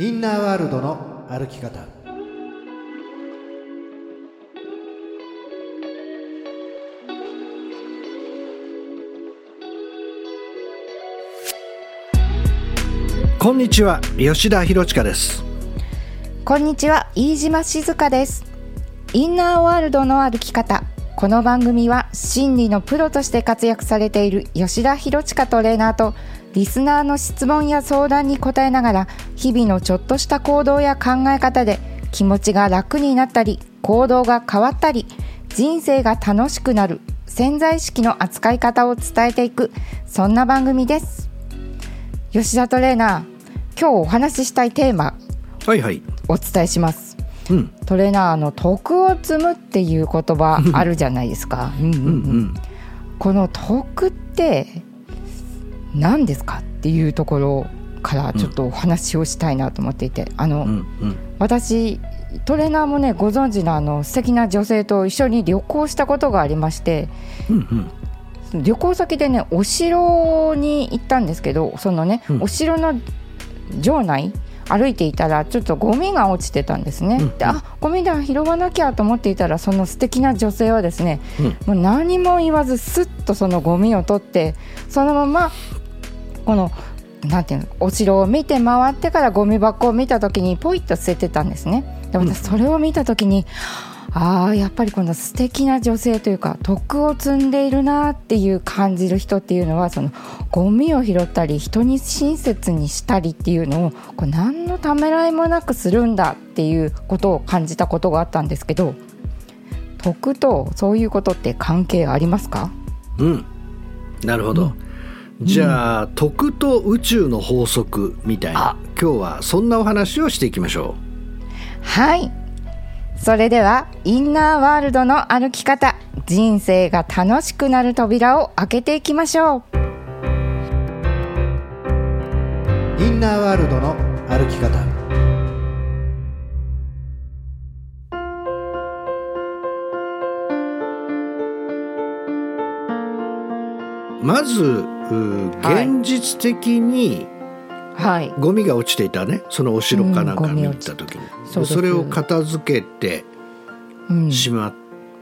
インナーワールドの歩き方。こんにちは吉田博親です。こんにちは飯島静香です。インナーワールドの歩き方。この番組は心理のプロとして活躍されている吉田博親トレーナーとリスナーの質問や相談に答えながら日々のちょっとした行動や考え方で気持ちが楽になったり行動が変わったり人生が楽しくなる潜在意識の扱い方を伝えていくそんな番組です。吉田トレーナー今日お話ししたいテーマはいはい。お伝えします。うん。トレーナーの徳を積むっていう言葉あるじゃないですか。うんうんうん。この徳って何ですかっていうところからちょっとお話をしたいなと思っていて、あの、うんうん。私トレーナーもねご存知のあの素敵な女性と一緒に旅行したことがありましてうんうん。旅行先でねお城に行ったんですけどそのね、うん。お城の城内歩いていたらちょっとゴミが落ちてたんですね、うん。であゴミだ拾わなきゃと思っていたらその素敵な女性はですねうん。もう何も言わずスッとそのゴミを取ってそのままこのなんていうのお城を見て回ってからゴミ箱を見た時にポイッと捨ててたんですね。でうん。私それを見た時に、ああやっぱりこの素敵な女性というか徳を積んでいるなっていう感じる人っていうのはそのゴミを拾ったり人に親切にしたりっていうのをこう何のためらいもなくするんだっていうことを感じたことがあったんですけど徳とそういうことって関係ありますか？うん。なるほど、じゃあ徳と宇宙の法則みたいなあ。今日はそんなお話をしていきましょはい。それではインナーワールドの歩き方人生が楽しくなる扉を開けていきましょうう。インナーワールドの歩き方。まず現実的にはい。ゴミが落ちていたね。そのお城かなんかに。行った時に、そうです。それを片付けてうん。しまっ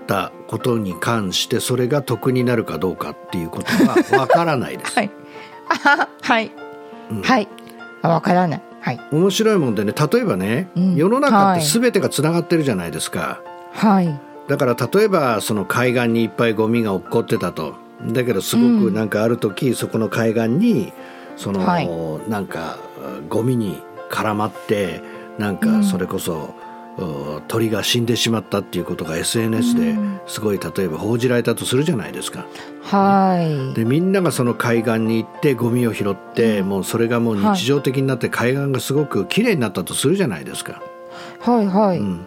たことに関してそれが得になるかどうかっていうことは わからないです。はい。あはい、うん。はい。あわからない。はい。面白いもんでね例えばね、うん。世の中ってはい。全てがつながってるじゃないですか。はい。だから例えばその海岸にいっぱいゴミが落っこってたとだけどすごくなんかある時、そこの海岸にその、はい。なんかゴミに絡まってなんうん。かそれこそ、う鳥が死んでしまったっていうことが SNS でうん。すごい例えば報じられたとするじゃないですか。はい。でみんながその海岸に行ってゴミを拾って、もうそれがもう日常的になって海岸がすごく綺麗になったとするじゃないですか。はいはい、うん、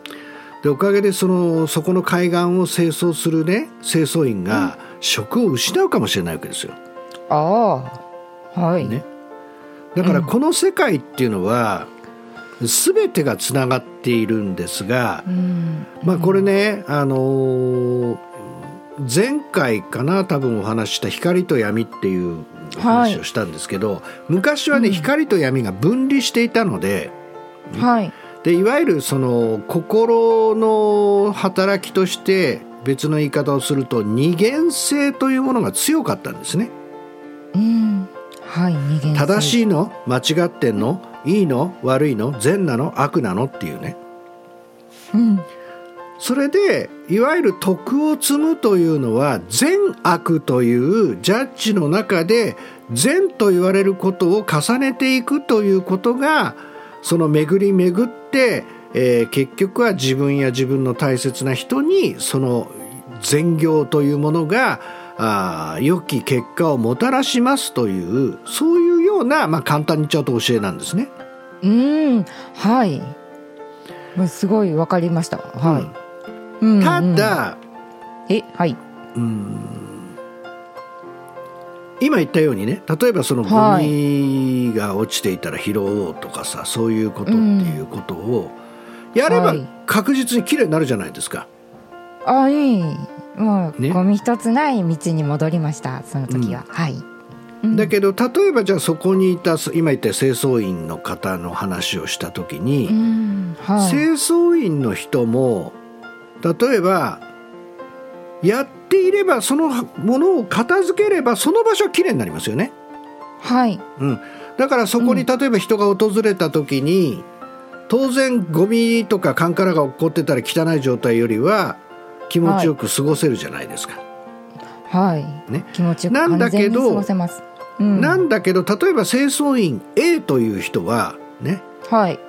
でおかげでそのそこの海岸を清掃するね清掃員が職を失うかもしれないわけですよ。ああ。はい、ね、だからこの世界っていうのは全てがつながっているんですが、うん。まあこれね、あのー前回かな多分お話しした光と闇っていうお話をしたんですけど、昔はね、うん。光と闇が分離していたのではい。でいわゆるその心の働きとして別の言い方をすると二元性というものが強かったんですね。うん。はい二元性。正しいの間違ってんのいいの悪いの善なの悪なのっていうね。うん。それでいわゆる徳を積むというのは善悪というジャッジの中で善と言われることを重ねていくということがその巡り巡って、えー結局は自分や自分の大切な人にその善行というものがあー良き結果をもたらしますというそういうような、まあ、簡単に言っちゃうと教えなんですね。うんはい。すごいわかりました。はい、うんただ、えはい。今言ったようにね例えばそのゴはい。ミが落ちていたら拾おうとかさ、そういうことっていうことをやればはい。確実に綺麗になるじゃないですか。あい。いもう、ね。ゴミ一つない道に戻りましたその時は、はい。うん。だけど例えばじゃあそこにいた今言った清掃員の方の話をした時に、うん。はい。清掃員の人も例えばやっていればそのものを片付ければその場所はきれいになりますよね。はい。うん、だからそこに例えば人が訪れた時に、当然ゴミとかカンカラが起こってたら汚い状態よりは気持ちよく過ごせるじゃないですか。はい。ね。気持ちよくなんだけど安全に過ごせます。うん。なんだけど例えば清掃員 A という人はね。はい。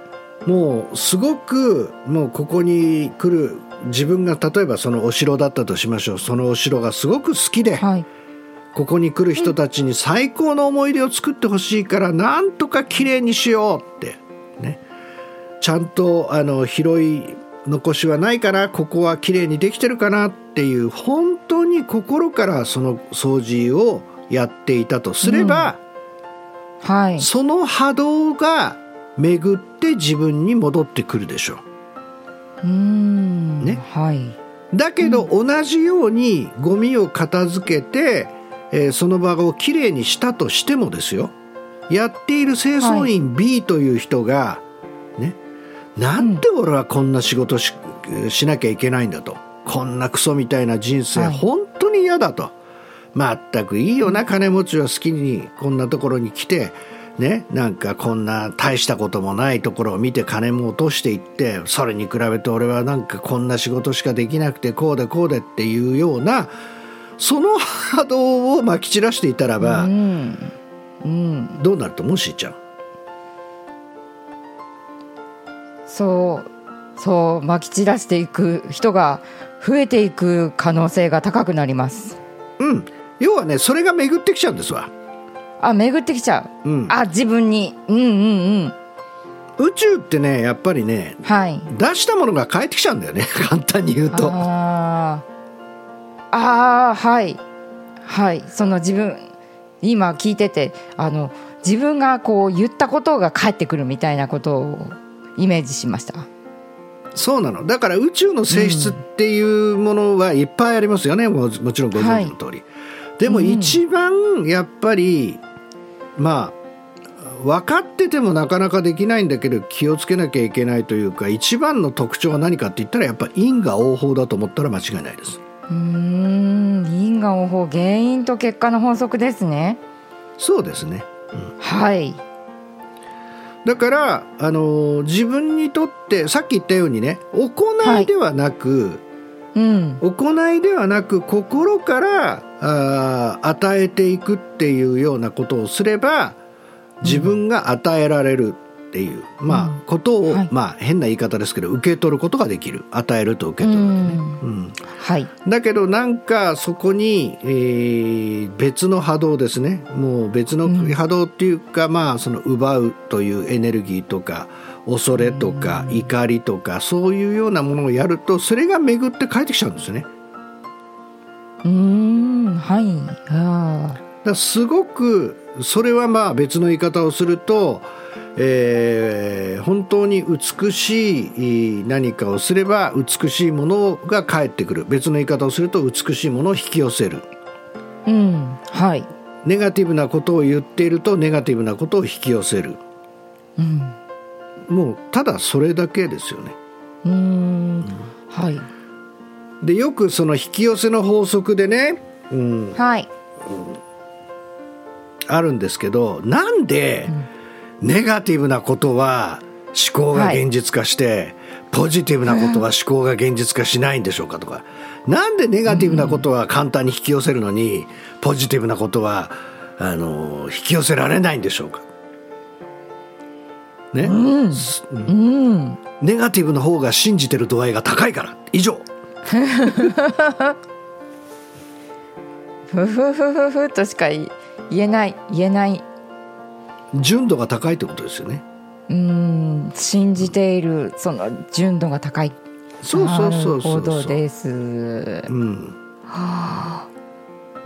もうすごくもうここに来る自分が例えばそのお城だったとしましょう。そのお城がすごく好きではい。ここに来る人たちに最高の思い出を作ってほしいからなんとか綺麗にしようって。ねちゃんとあの拾い残しはないかなここは綺麗にできてるかなっていう本当に心からその掃除をやっていたとすれば、はい。その波動が巡って自分に戻ってくるでしょう。うーん。ね。はい。だけど同じようにゴミを片付けて、えーその場をきれいにしたとしてもですよ。やっている清掃員 B という人が、ねなんで俺はこんな仕事ししなきゃいけないんだと。こんなクソみたいな人生、はい。本当に嫌だと。まったくいいよな。金持ちは好きにこんなところに来てねなんかこんな大したこともないところを見て金も落としていってそれに比べて俺はなんかこんな仕事しかできなくてこうでこうでっていうようなその波動をまき散らしていたらば、うん。うん。どうなると思うしーちゃん？そうそうまき散らしていく人が増えていく可能性が高くなります。うん。要はねそれが巡ってきちゃうんですわ、あ巡ってきちゃう。うん、あ自分に。うんうんうん。宇宙ってねやっぱりねはい。出したものが返ってきちゃうんだよね。簡単に言うと。あー。あーはい。はい。その自分今聞いててあの自分がこう言ったことが返ってくるみたいなことをイメージしました。そうなの。だから宇宙の性質っていうものはいっぱいありますよね、ももちろんご存知の通り、でも一番やっぱり、まあ分かっててもなかなかできないんだけど気をつけなきゃいけないというか一番の特徴は何かって言ったらやっぱ因果応報だと思ったら間違いないです。うーん。因果応報原因と結果の法則ですね。そうですね。はいだから、あの自分にとってさっき言ったようにね行いではなく、うん。行いではなく心からあー与えていくっていうようなことをすれば自分が与えられるっていう、まあことを、はい。まあ変な言い方ですけど受け取ることができる。与えると受け取るわけね。うん。うん。はい。だけどなんかそこに、えー別の波動ですね。もう別の波動っていうか、まあその奪うというエネルギーとか恐れとか怒りとかそういうようなものをやるとそれが巡って帰ってきちゃうんですよね。うーん。はい。あだすごくそれはまあ別の言い方をすると、えー本当に美しい何かをすれば美しいものが返ってくる。別の言い方をすると美しいものを引き寄せる。ーうんはい。ネガティブなことを言っているとネガティブなことを引き寄せる。うん。もうただそれだけですよね。うーんはい。でよくその引き寄せの法則でね、うん、はい。あるんですけどなんでネガティブなことは思考が現実化して、ポジティブなことは思考が現実化しないんでしょうかとか。なんでネガティブなことは簡単に引き寄せるのにポジティブなことはあの引き寄せられないんでしょうか。ね、うん。すうん。ネガティブの方が信じてる度合いが高いから。以上。ふふふふふとしか言えない言えない純度が高いってことですよね。うん。信じているその純度が高い。そうそうそうそうそう。です。うん。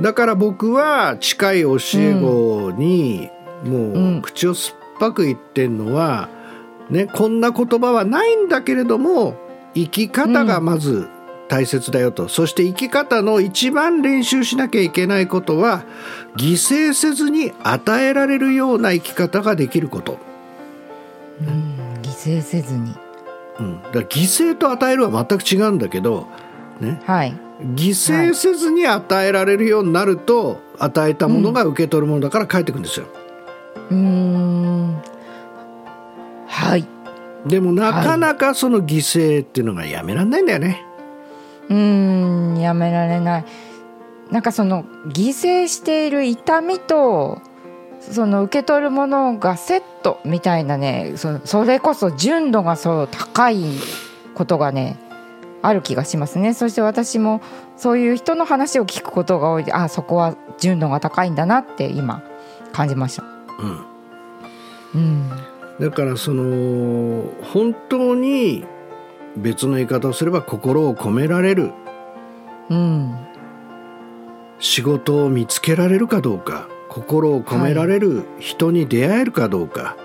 だから僕は近い教え子にもうんう口を酸っぱく言ってんのは、ね、こんな言葉はないんだけれども生き方がまず大切だよと。そして生き方の一番練習しなきゃいけないことは犠牲せずに与えられるような生き方ができること、うん、犠牲せずに。うん、だから犠牲と与えるは全く違うんだけど、ね、はい。犠牲せずに与えられるようになると、与えたものが受け取るものだから返ってくるんですよ。うーん。はい。でもなかなかその犠牲っていうのがやめられないんだよね。うーんやめられない。なんかその犠牲している痛みとその受け取るものがセットみたいなねそそれこそ純度がそう高いことがねある気がしますね。そして私もそういう人の話を聞くことが多い。であそこは純度が高いんだなって今感じました。うん、うん。だからその本当に別の言い方をすれば心を込められる。うん。仕事を見つけられるかどうか心を込められる人に出会えるかどうか、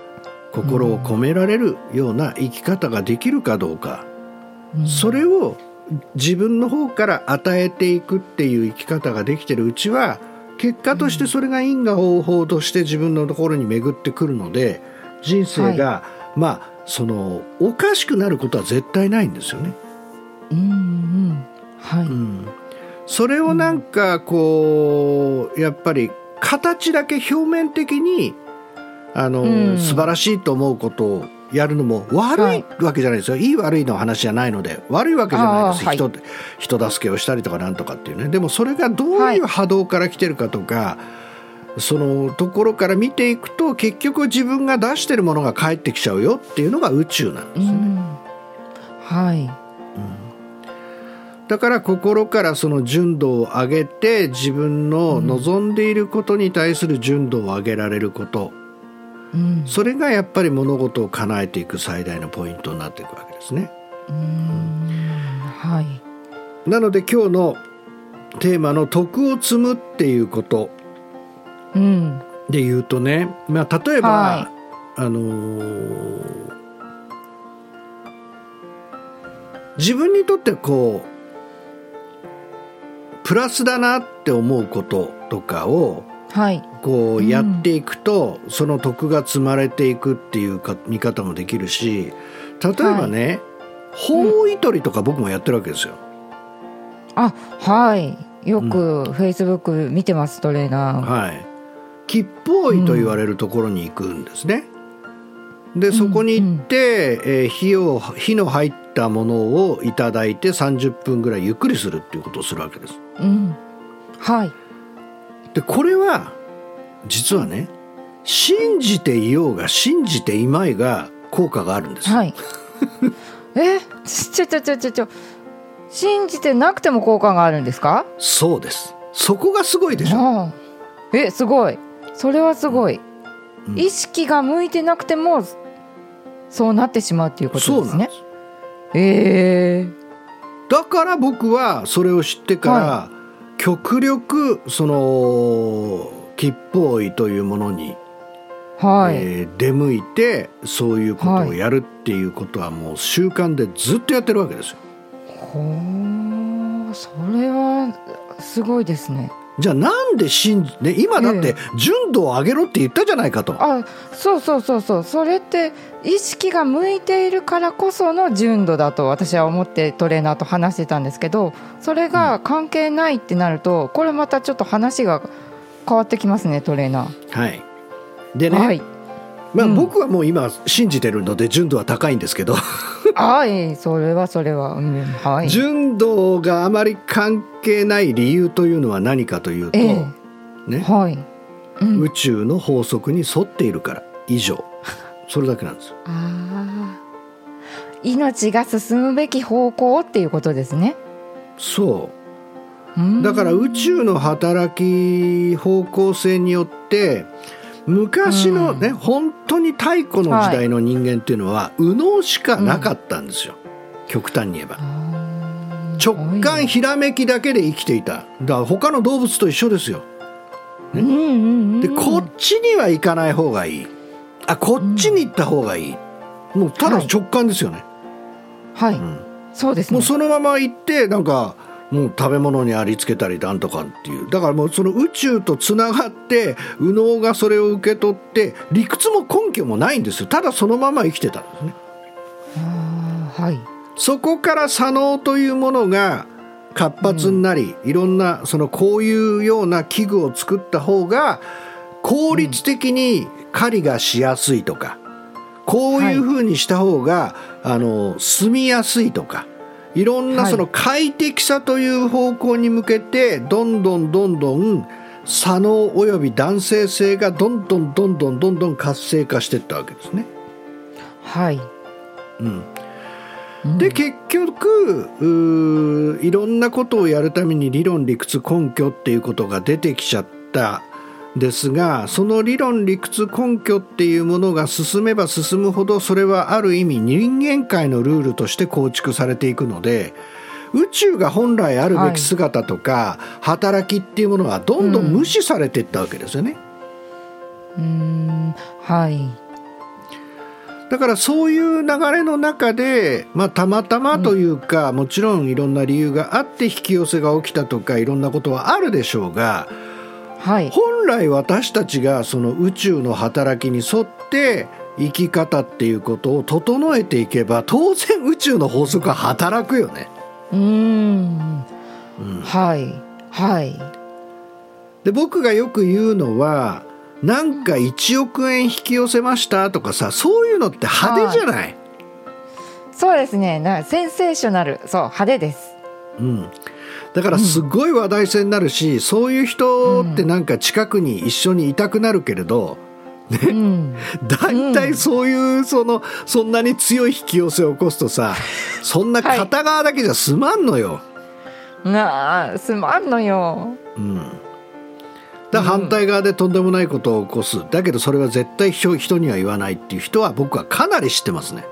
心を込められるような生き方ができるかどうか、うん。それを自分の方から与えていくっていう生き方ができてるうちは結果としてそれが因果応報として自分のところに巡ってくるので人生が、まあそのおかしくなることは絶対ないんですよね。うんうんはい、うん、それをなんかこうやっぱり形だけ表面的にあの、うん。素晴らしいと思うことをやるのも悪はいいわけじゃないですよ、い、い悪いの話じゃないので悪いわけじゃないです、あー人人助けをしたりとかなんとかっていうね。でもそれがどういう波動から来てるかとか、そのところから見ていくと結局自分が出してるものが返ってきちゃうよっていうのが宇宙なんですよね。うん。はい。だから心からその純度を上げて自分の望んでいることに対する純度を上げられること、うん。それがやっぱり物事を叶えていく最大のポイントになっていくわけですね。うん。はい。なので今日のテーマの徳を積むっていうこと。うんで言うとね、まあ、例えば、はあのー自分にとってこうプラスだなって思うこととかをはい。こううんやっていくと、その徳が積まれていくっていうか見方もできるし例えばね、法医取りとか僕もやってるわけですよ。あはい。よくフェイスブック見てますトレーナー。はい、吉報医と言われるところに行くんですね。でそこに行って、えー火を火の入ったものをいただいて30分ぐらいゆっくりするっていうことをするわけです。うんはいでこれは実はね信じていようが信じていまいが効果があるんですよ。はいえ？ちょちょちょちょちょ信じてなくても効果があるんですか？そうです。そこがすごいでしょ。えすごいそれはすごい、うん。意識が向いてなくてもそうなってしまうっていうことですね。ええだから僕はそれを知ってから、は極力その吉報医というものに、はい、えー出向いてそういうことをやるっていうことはもう習慣でずっとやってるわけですよ。ほうそれはすごいですねじゃあなんで信じ、ね、今だって純度を上げろって言ったじゃないかと。あそうそうそうそう。それって意識が向いているからこその純度だと私は思ってトレーナーと話してたんですけどそれが関係ないってなるとこれまたちょっと話が変わってきますねトレーナー。はい、でね、はいまあ、うん。僕はもう今信じてるので純度は高いんですけど。はいそれはそれは、うん、はい。純度があまり関係ない理由というのは何かというと、えね。え、はい。うん、宇宙の法則に沿っているから以上。それだけなんですよ。ああ命が進むべき方向っていうことですね。そう。うん。だから宇宙の働き方向性によって昔のね、本当に太古の時代の人間っていうのは、右脳しかなかったんですよ、極端に言えば。直感ひらめきだけで生きていた。だから他の動物と一緒ですよ。うんうんうんでこっちには行かない方がいい。あこっちに行った方がいい、もうただ直感ですよね。はい、うん。そうですね。もうそのまま行ってなんかもう食べ物にありつけたりなんとかっていう。だからもうその宇宙とつながって右脳がそれを受け取って理屈も根拠もないんですよ。ただそのまま生きてたんですね。はい。そこから左脳というものが活発になり、いろんなそのこういうような器具を作った方が効率的に狩りがしやすいとか、こういうふうにした方が、あの住みやすいとかいろんなはい。その快適さという方向に向けてどんどんどんどん左脳および男性性がどんどんどんどんどんどん活性化していったわけですね。はい。うん、うん。で結局いろんなことをやるために理論理屈根拠っていうことが出てきちゃったですがその理論理屈根拠っていうものが進めば進むほどそれはある意味人間界のルールとして構築されていくので宇宙が本来あるべき姿とか、働きっていうものはどんどん無視されていったわけですよね。うーん。はい。だからそういう流れの中で、まあ、たまたまというか、もちろんいろんな理由があって引き寄せが起きたとかいろんなことはあるでしょうがはい。本来私たちがその宇宙の働きに沿って生き方っていうことを整えていけば当然宇宙の法則は働くよね。うーん。うん。はい。はい。で僕がよく言うのはなんか1億円引き寄せましたとかさそういうのって派手じゃない。そうですね。なセンセーショナル。そう派手です。うん、だからすごい話題性になるし、そういう人ってなんか近くに一緒にいたくなるけれど、うん。大体そういうそのそんなに強い引き寄せを起こすとさそんな片側だけじゃ済まんのよ。なあすまんのよ。うん、だ反対側でとんでもないことを起こす。だけどそれは絶対人人には言わないっていう人は僕はかなり知ってますね。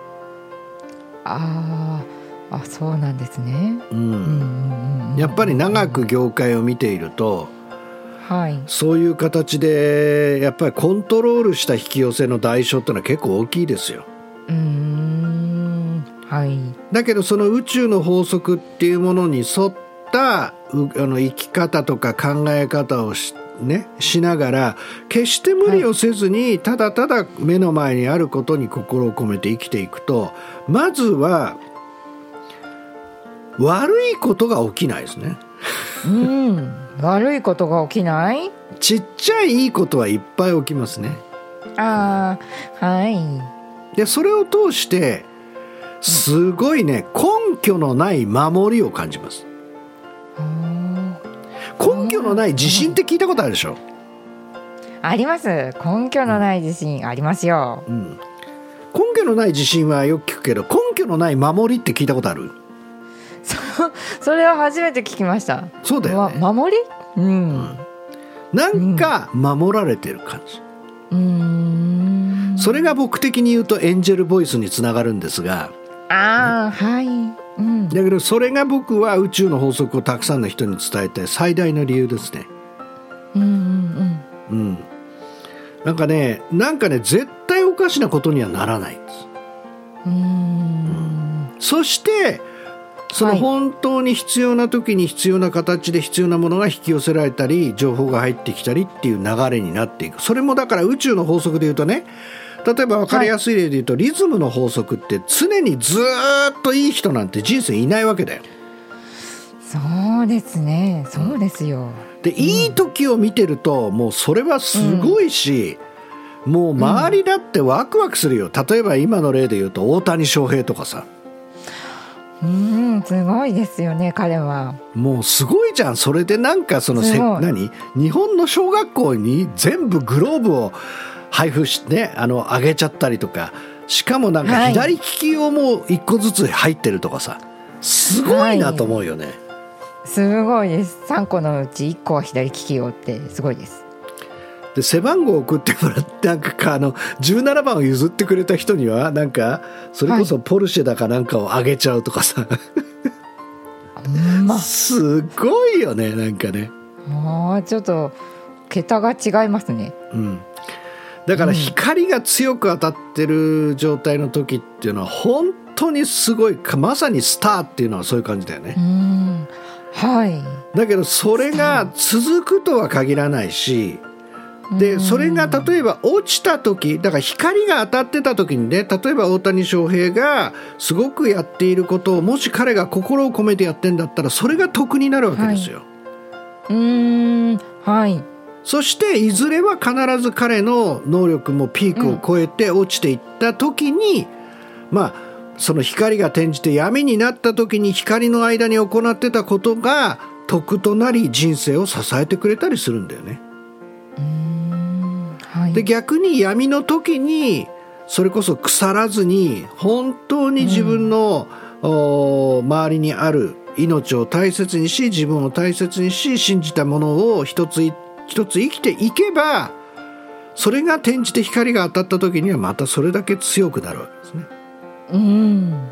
あーあそうなんですね。うん。うんやっぱり長く業界を見ているとはい。そういう形でやっぱりコントロールした引き寄せの代償ってのは結構大きいですよ。うーん。はい。だけどその宇宙の法則っていうものに沿ったうあの生き方とか考え方をし,、ね、しながら決して無理をせずに、ただただ目の前にあることに心を込めて生きていくとまずは悪いことが起きないですね。うん。悪いことが起きない？ちっちゃいいいことはいっぱい起きますね。ああはい。でそれを通してすごいね根拠のない守りを感じます。根拠のない自信って聞いたことあるでしょ、あります。根拠のない自信ありますよ。うん、根拠のない自信はよく聞くけど根拠のない守りって聞いたことある？そ それは初めて聞きました。そうだよね。わ守り？うん。なんか守られてる感じ、うーん。それが僕的に言うとエンジェルボイスにつながるんですが。ああはい。うん。だけどそれが僕は宇宙の法則をたくさんの人に伝えたい最大の理由ですね。うんうんうん。なんかねなんかね絶対おかしなことにはならないんです。うん。そしてそのはい。本当に必要な時に必要な形で必要なものが引き寄せられたり情報が入ってきたりっていう流れになっていく。それもだから宇宙の法則で言うとね例えば分かりやすい例で言うと、リズムの法則って常にずーっといい人なんて人生いないわけだよ。そうですね。そうですよ。でいい時を見てるともうそれはすごいし、もう周りだってワクワクするよ。例えば今の例で言うと大谷翔平とかさうんすごいですよね彼は。もうすごいじゃん。それでなんかそのせ何？日本の小学校に全部グローブを配布してねあの上げちゃったりとか。しかもなんかはい。左利きをもう一個ずつ入ってるとかさ。すごいなと思うよね。すごいです。3個のうち1個は左利き用ってすごいですで背番号を送ってもらってなんかあの17番を譲ってくれた人にはなんかそれこそポルシェだかなんかをあげちゃうとかさ、ますごいよねなんかね。ああちょっと桁が違いますね。うん、だから光が強く当たってる状態の時っていうのは本当にすごいまさにスターっていうのはそういう感じだよね。はい。だけどそれが続くとは限らないしでそれが例えば落ちた時だから光が当たってた時にね例えば大谷翔平がすごくやっていることをもし彼が心を込めてやってんだったらそれが得になるわけですよ。はい、うん。はい。そしていずれは必ず彼の能力もピークを超えて落ちていった時に、うん、まあその光が転じて闇になった時に光の間に行ってたことが徳となり人生を支えてくれたりするんだよね。はい、で逆に闇の時にそれこそ腐らずに本当に自分の、うん、周りにある命を大切にし自分を大切にし信じたものを一つ一つ生きていけばそれが転じて光が当たった時にはまたそれだけ強くなるわけですね。うん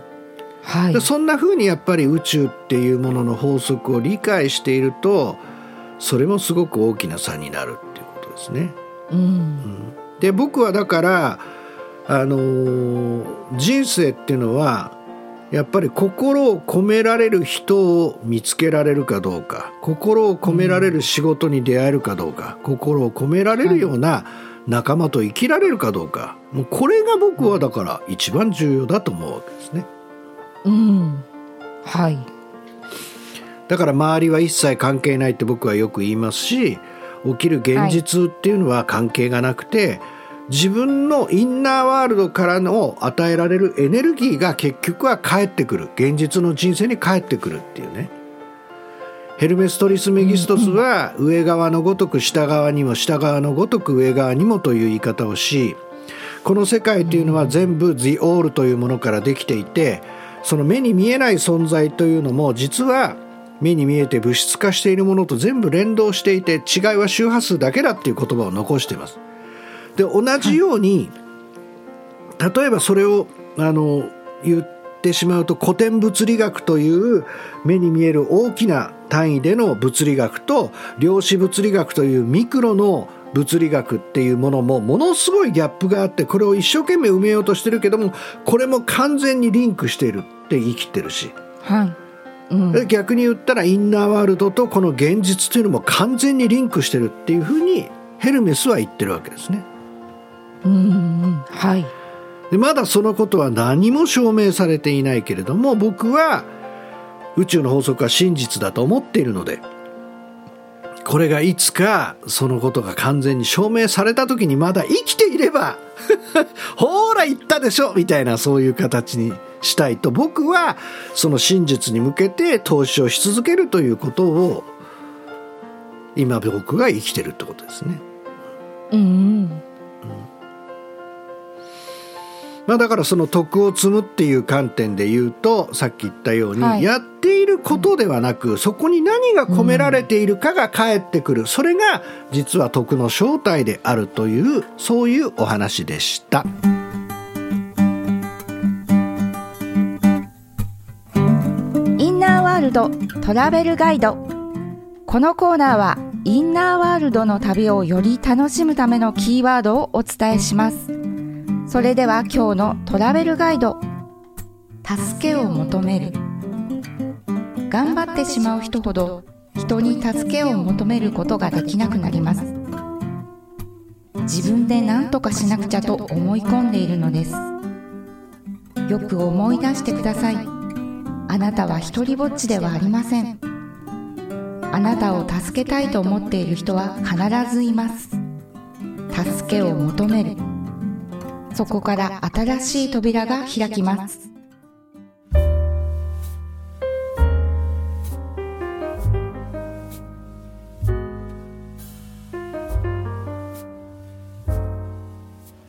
はい、そんなふうにやっぱり宇宙っていうものの法則を理解しているとそれもすごく大きな差になるっていうことですね。うん、うん、で僕はだからあのー、人生っていうのはやっぱり心を込められる人を見つけられるかどうか心を込められる仕事に出会えるかどうか、うん、心を込められるような仲間と生きられるかどうかもうこれが僕はだから一番重要だと思うわけですね。うん、はい。だから周りは一切関係ないって僕はよく言いますし起きる現実っていうのは関係がなくて、はい、自分のインナーワールドからの与えられるエネルギーが結局は返ってくる。現実の人生に返ってくるっていうね。ヘルメストリス・メギストスは上側のごとく下側にも下側のごとく上側にもという言い方をしこの世界というのは全部 The All というものからできていてその目に見えない存在というのも実は目に見えて物質化しているものと全部連動していて違いは周波数だけだっていう言葉を残しています。で同じように、はい、例えばそれをあの言ってしまうと古典物理学という目に見える大きな単位での物理学と量子物理学というミクロの物理学っていうものもものすごいギャップがあってこれを一生懸命埋めようとしてるけどもこれも完全にリンクしているって言い切ってるし、はいうん、逆に言ったらインナーワールドとこの現実というのも完全にリンクしてるっていうふうにヘルメスは言ってるわけですね。うんはい。でまだそのことは何も証明されていないけれども僕は宇宙の法則は真実だと思っているのでこれがいつかそのことが完全に証明された時にまだ生きていれば ほら言ったでしょみたいなそういう形にしたいと僕はその真実に向けて投資をし続けるということを今僕が生きてるってことですね。うん、まあ、だからその徳を積むっていう観点で言うとさっき言ったように、はい、やっていることではなくそこに何が込められているかが返ってくる、うん、それが実は徳の正体であるというそういうお話でした。インナーワールドトラベルガイドこのコーナーはインナーワールドの旅をより楽しむためのキーワードをお伝えします。それでは今日のトラベルガイド助けを求める。頑張ってしまう人ほど人に助けを求めることができなくなります。自分で何とかしなくちゃと思い込んでいるのです。よく思い出してください。あなたは一りぼっちではありません。あなたを助けたいと思っている人は必ずいます。助けを求める。そこから新しい扉が開きます。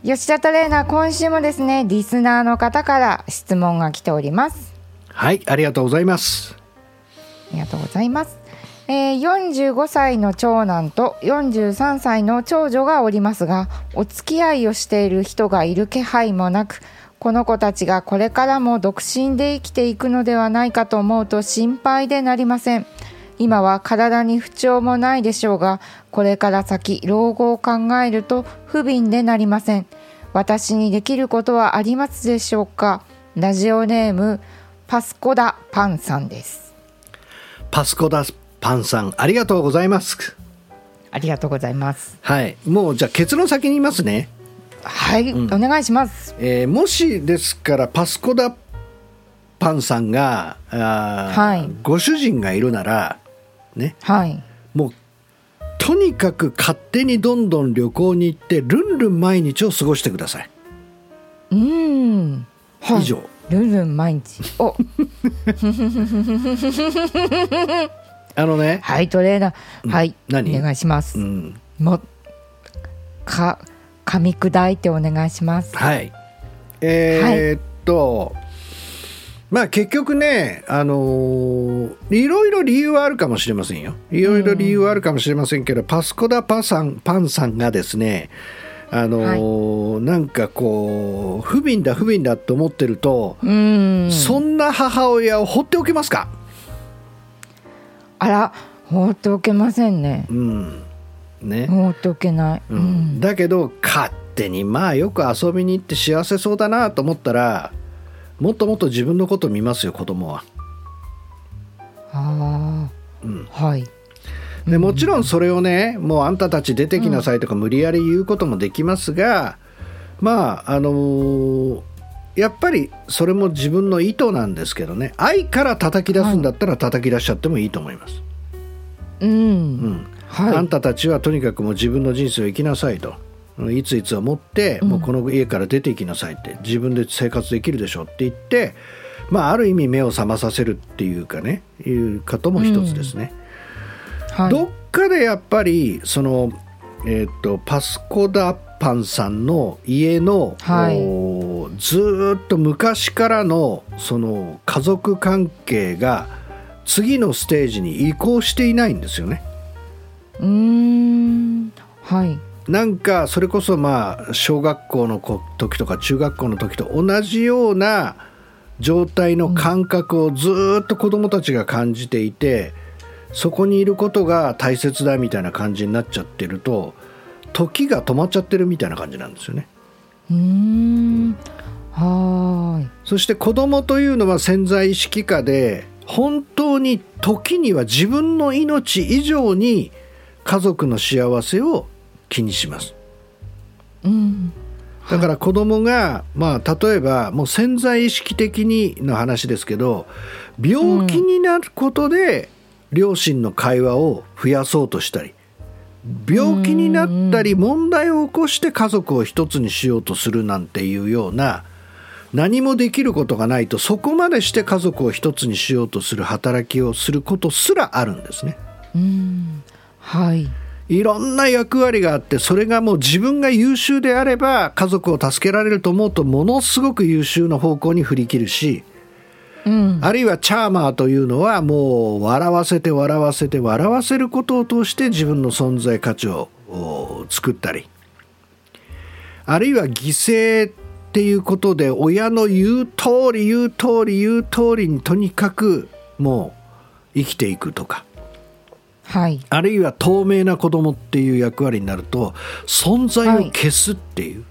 吉田トレーナー今週もですねリスナーの方から質問が来ております。はいありがとうございます。ありがとうございますえー、45歳の長男と43歳の長女がおりますがお付き合いをしている人がいる気配もなくこの子たちがこれからも独身で生きていくのではないかと思うと心配でなりません。今は体に不調もないでしょうがこれから先老後を考えると不憫でなりません。私にできることはありますでしょうか？ラジオネームパスコダパンさんです。パスコダパンさんありがとうございます。ありがとうございます。はいもうじゃあ結論先に言いますね。はい、うん。お願いします。えーもしですからパスコダパンさんがあー、はい。ご主人がいるならね。はい。もうとにかく勝手にどんどん旅行に行ってルンルン毎日を過ごしてください、うーん、はい、以上。ルンルン毎日。お あのね、はいトレーナー。はい何？お願いします、うん、もか噛み砕いてお願いします。はい。えーっと、まあ結局ねあのーいろいろ理由はあるかもしれませんよ。いろいろ理由はあるかもしれませんけど、パスコダパさんパンさんがですねあのーなんかこう不憫だ不憫だと思ってると、うーん。そんな母親を放っておけますか、あら放っておけませんね。うん。ね。放っておけない、ううん。んだけど勝手にまあよく遊びに行って幸せそうだなと思ったらもっともっと自分のこと見ますよ子供は。あうん。あはい。でもちろんそれをねもうあんたたち出てきなさいとか無理やり言うこともできますが、まああのーやっぱりそれも自分の意図なんですけどね。愛から叩き出すんだったら叩き出しちゃってもいいと思います。うん、うん。はい。あんたたちはとにかくもう自分の人生を生きなさいと。いついつを持って、もうこの家から出ていきなさいって。自分で生活できるでしょって言って、まあ、ある意味目を覚まさせるっていうかね。いうことも一つですね。はい。どっかでやっぱりその、えー、とパスコダパンさんの家の、はい。おずーっと昔からのその家族関係が次のステージに移行していないんですよね。うーん。はい。なんかそれこそまあ小学校の子時とか中学校の時と同じような状態の感覚をずーっと子どもたちが感じていて、そこにいることが大切だみたいな感じになっちゃってると時が止まっちゃってるみたいな感じなんですよね。うーんはーいそして子供というのは潜在意識下で本当に時には自分の命以上に家族の幸せを気にします。うんだから子供がまあ例えばもう潜在意識的にの話ですけど病気になることで両親の会話を増やそうとしたり病気になったり問題を起こして家族を一つにしようとするなんていうような何もできることがないとそこまでして家族を一つにしようとする働きをすることすらあるんですね。うん。はい。いろんな役割があってそれがもう自分が優秀であれば家族を助けられると思うとものすごく優秀な方向に振り切るしうん。あるいはチャーマーというのはもう笑わせて笑わせて笑わせることを通して自分の存在価値をお作ったり。あるいは犠牲っていうことで親の言う通り言う通り言う通りにとにかくもう生きていくとか。はい。あるいは透明な子供っていう役割になると存在を消すっていう、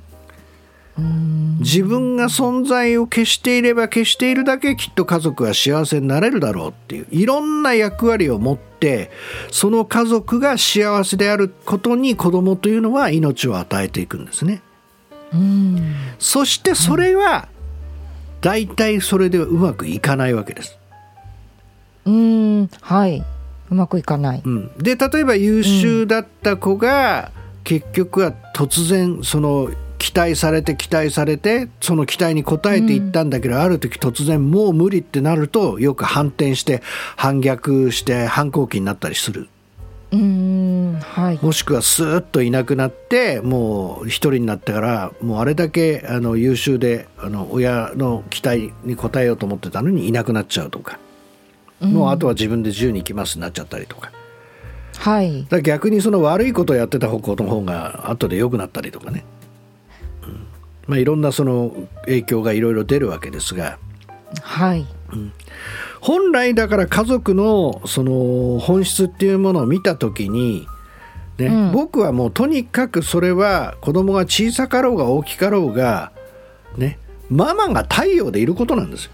自分が存在を消していれば消しているだけきっと家族は幸せになれるだろうっていういろんな役割を持ってその家族が幸せであることに子供というのは命を与えていくんですね。うん。そしてそれは大体それではうまくいかないわけです。うん。はい。うまくいかない。うん、で例えば優秀だった子が、結局は突然その期待されて期待されてその期待に応えていったんだけど、ある時突然もう無理ってなるとよく反転して反逆して反抗期になったりする。うんはい。もしくはスーッといなくなってもう一人になってからもうあれだけあの優秀であの親の期待に応えようと思ってたのにいなくなっちゃうとか、もうあとは自分で自由に行きますになっちゃったりとか。はい。だ逆にその悪いことをやってた方向の方が後で良くなったりとかね、うんまあ、いろんなその影響がいろいろ出るわけですが。はい。本来だから家族のその本質っていうものを見た時に、ねうん。僕はもうとにかくそれは子供が小さかろうが大きかろうが、ね、ママが太陽でいることなんですよ。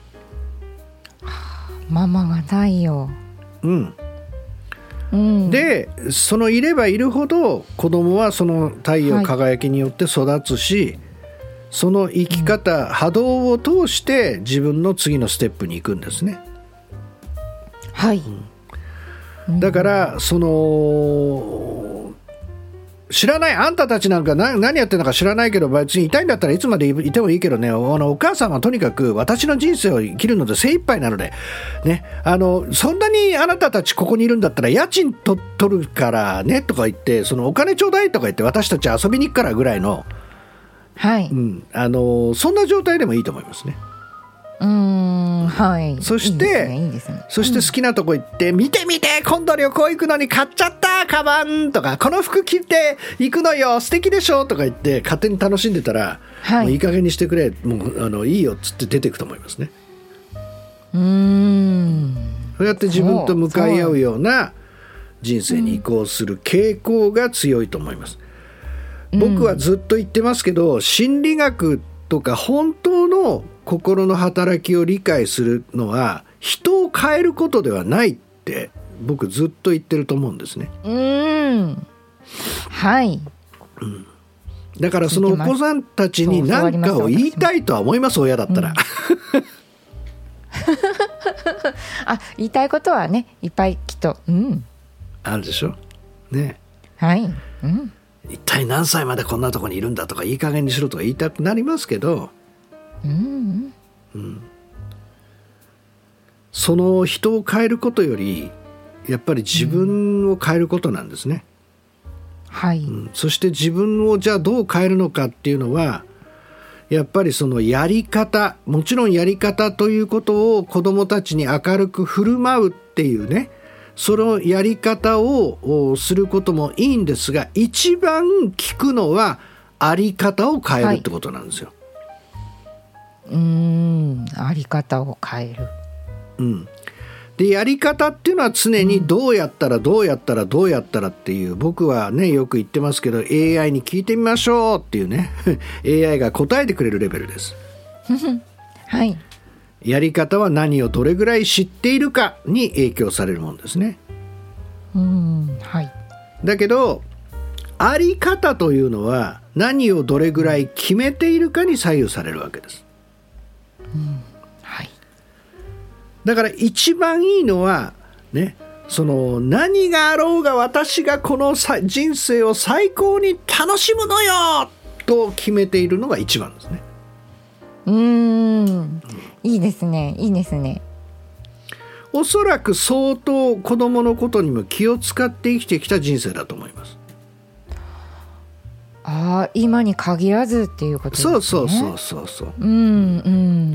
ママが太陽。うん、うん、でそのいればいるほど子供はその太陽はい。輝きによって育つし、その生き方、波動を通して自分の次のステップに行くんですね。はい。だからその知らないあんたたちなんか何何やってるのか知らないけど別に痛いんだったらいつまでいてもいいけどね。あのお母さんはとにかく私の人生を生きるので精一杯なので、ね、あのそんなにあなたたちここにいるんだったら家賃と取るからねとか言ってそのお金ちょうだいとか言って私たち遊びに行くからぐらいの、はい。う、うんあのそんな状態でもいいと思いますね。ーん、はい。そしてね。ねそして好きなとこ行って、見て見て今度旅行行くのに買っちゃったカバンとかこの服着て行くのよ素敵でしょとか言って勝手に楽しんでたら、はいもういい加減にしてくれもうあのいいよっつって出ていくと思いますねうーん。そうやって自分と向かい合うような人生に移行する傾向が強いと思います、僕はずっと言ってますけど心理学とか本当の心の働きを理解するのは人を変えることではないって僕ずっと言ってると思うんですねうーん。はい。だからそのお子さんたちに何かを言いたいとは思います親だったら、あ、言いたいことはね、いっぱいきっと。うん。あるでしょ？ねはい。うん。一体何歳までこんなとこにいるんだとかいい加減にしろとか言いたくなりますけどうん。その人を変えることよりやっぱり自分を変えることなんですね、はい。うんそして自分をじゃあどう変えるのかっていうのはやっぱりそのやり方もちろんやり方ということを子どもたちに明るく振る舞うっていうねそのやり方をおすることもいいんですが一番効くのはあり方を変えるってことなんですよ。うーん。あり方を変える。うん、でやり方っていうのは常にどうやったらどうやったらどうやったらっていう僕はねよく言ってますけど AI に聞いてみましょうっていうね AI が答えてくれるレベルです。はい。やり方は何をどれぐらい知っているかに影響されるものですね。うん。はい。だけどあり方というのは何をどれぐらい決めているかに左右されるわけです。はい。だから一番いいのはねその何があろうが私がこのさ人生を最高に楽しむのよと決めているのが一番ですね。うーん。いいですね。いいですね。おそらく相当子供のことにも気を使って生きてきた人生だと思います。ああ、今に限らずっていうことですね。そうそうそうそうそう。うん。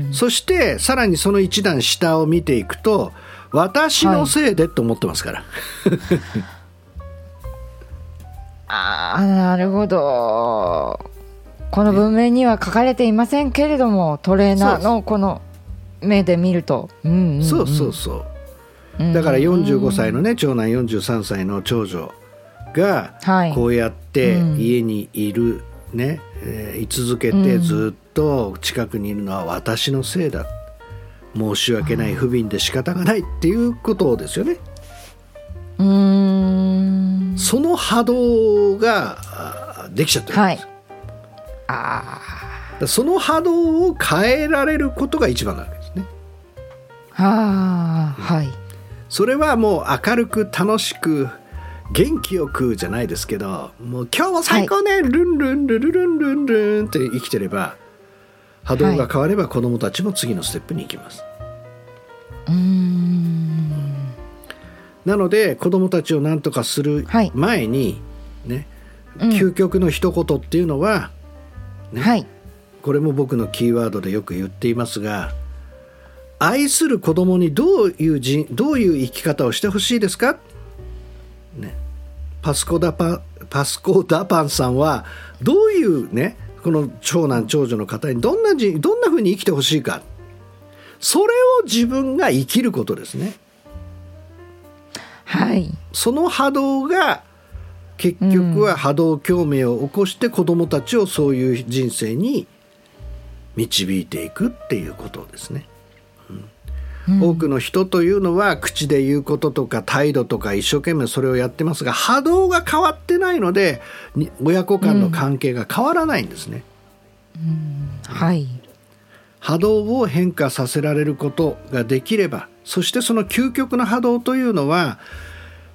うん。そしてさらにその一段下を見ていくと私のせいでと思ってますから、ああ、なるほど。この文面には書かれていませんけれども、トレーナーのこの目で見ると。うんうんうん。そうそうそう。うん。だから45歳のね長男43歳の長女がはい。こうやってうん。家にいる、ね、えー居続けてずっと近くにいるのは私のせいだ。申し訳ない不憫で仕方がないっていうことですよね。うーん。その波動があできちゃってるんです、はい。あその波動を変えられることが一番なわけ。あ。ああ、はい。それはもう明るく楽しく元気よくじゃないですけどもう今日も最高ね、ルンルンルルルンルンルンって生きてれば波動が変われば子どもたちも次のステップに行きます。うーん。なので子どもたちを何とかするはい前に、ねうん究極の一言っていうのはねはい。これも僕のキーワードでよく言っていますが愛する子供にどういう人どういう生き方をしてほしいですか、ね、パスコダパパスコダパンさんはどういうねこの長男長女の方にどんなじどんなふうに生きてほしいかそれを自分が生きることですね。はい。その波動が結局は波動共鳴を起こして子どもたちをそういう人生に導いていくっていうことですね。多くの人というのは口で言うこととか態度とか一生懸命それをやってますが波動が変わってないので親子間の関係が変わらないんですね。うん、はい。波動を変化させられることができればそしてその究極の波動というのは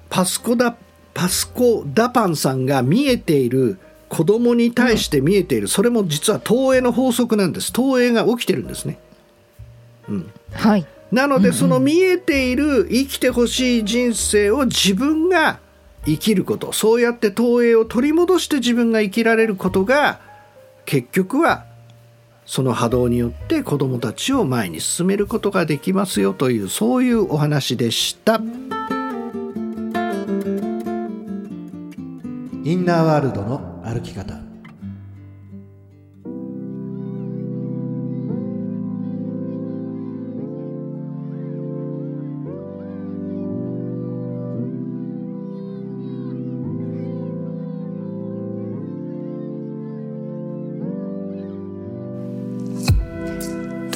パスコダパスコ・ダパンさんが見えている子供に対して見えている、それも実は投影の法則なんです。投影が起きてるんですね。うん、はいなのでその見えている生きてほしい人生を自分が生きること。そうやって投影を取り戻して自分が生きられることが結局はその波動によって子どもたちを前に進めることができますよというそういうお話でした。インナーワールドの歩き方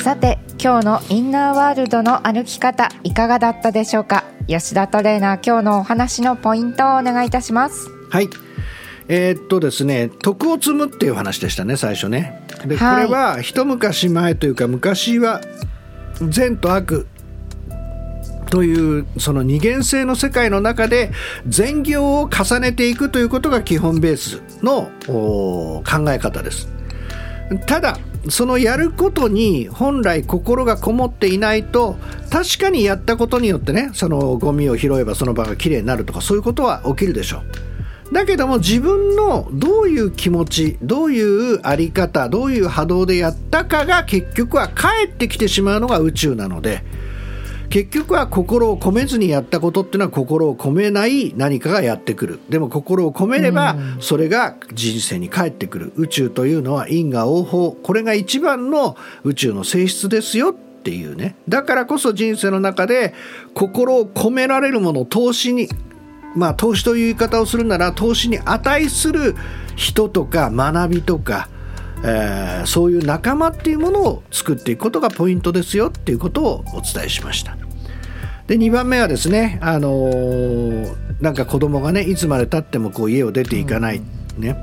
さて今日のインナーワールドの歩き方いかがだったでしょうか？吉田トレーナー今日のお話のポイントをお願いいたします。はい。えー、っとですね徳を積むっていう話でしたね最初ね。で、はい、これは一昔前というか昔は善と悪というその二元性の世界の中で善行を重ねていくということが基本ベースの考え方です。ただそのやることに本来心がこもっていないと確かにやったことによってねそのゴミを拾えばその場がきれいになるとかそういうことは起きるでしょう。だけども自分のどういう気持ちどういう在り方どういう波動でやったかが結局は返ってきてしまうのが宇宙なので結局は心を込めずにやったことっていうのは心を込めない何かがやってくる。でも心を込めればそれが人生に返ってくる。宇宙というのは因果応報。これが一番の宇宙の性質ですよっていうね。だからこそ人生の中で心を込められるもの投資にまあ、投資という言い方をするなら投資に値する人とか学びとか、えー、そういう仲間っていうものを作っていくことがポイントですよっていうことをお伝えしました。で2番目はですね、あのー、なんか子供がねいつまでたってもこう家を出ていかない、ね、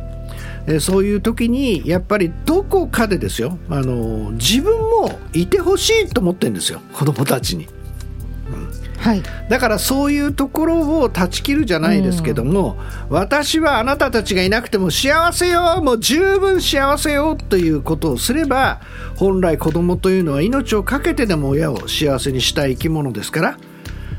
でそういう時にやっぱりどこかでですよ、あのー、自分もいてほしいと思ってるんですよ子供たちに。はい、だからそういうところを断ち切るじゃないですけども、うん、私はあなたたちがいなくても幸せよもう十分幸せよということをすれば本来子供というのは命を懸けてでも親を幸せにしたい生き物ですから。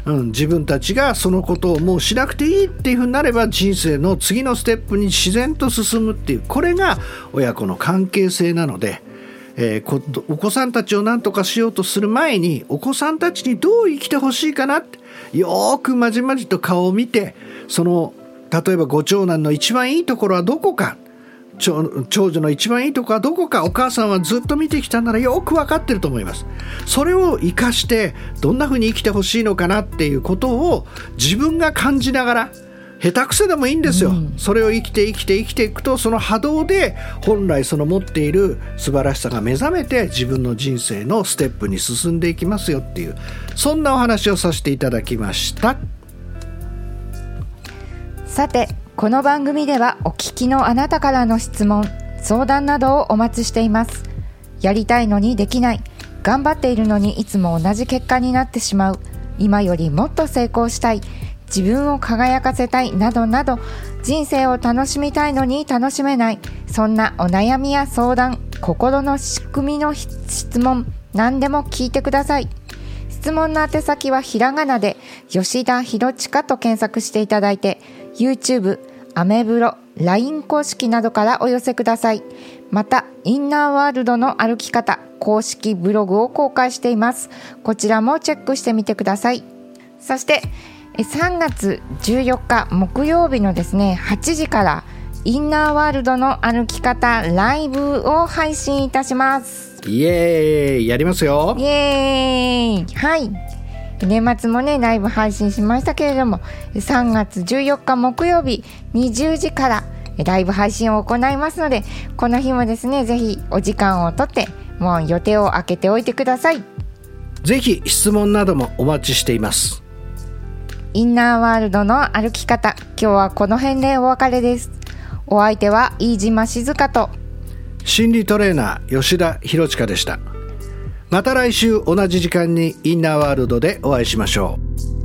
うん、自分たちがそのことをもうしなくていいっていうふうになれば人生の次のステップに自然と進むっていうこれが親子の関係性なのでえー、お子さんたちを何とかしようとする前にお子さんたちにどう生きてほしいかなってよくまじまじと顔を見てその例えばご長男の一番いいところはどこか長女の一番いいところはどこかお母さんはずっと見てきたならよく分かってると思います。それを生かしてどんな風に生きてほしいのかなっていうことを自分が感じながら下手くそでもいいんですよ、うん、それを生きて生きて生きていくとその波動で本来その持っている素晴らしさが目覚めて自分の人生のステップに進んでいきますよっていうそんなお話をさせていただきました。さてこの番組ではお聞きのあなたからの質問相談などをお待ちしています。やりたいのにできない頑張っているのにいつも同じ結果になってしまう今よりもっと成功したい自分を輝かせたいなどなど人生を楽しみたいのに楽しめないそんなお悩みや相談心の仕組みの質問何でも聞いてください。質問の宛先はひらがなで吉田博親と検索していただいて YouTube、アメブロ、LINE 公式などからお寄せください。またインナーワールドの歩き方公式ブログを公開しています。こちらもチェックしてみてください。そして3月14日木曜日のですね8時からインナーワールドの歩き方ライブを配信いたします。イエーイやりますよ。イエーイ。はい。年末もねライブ配信しましたけれども3月14日木曜日20時からライブ配信を行いますのでこの日もですねぜひお時間をとってもう予定を空けておいてください。ぜひ質問などもお待ちしていますインナーワールドの歩き方。今日はこの辺でお別れです。お相手は飯島静香と。心理トレーナー吉田博親でした。また来週同じ時間にインナーワールドでお会いしましょう。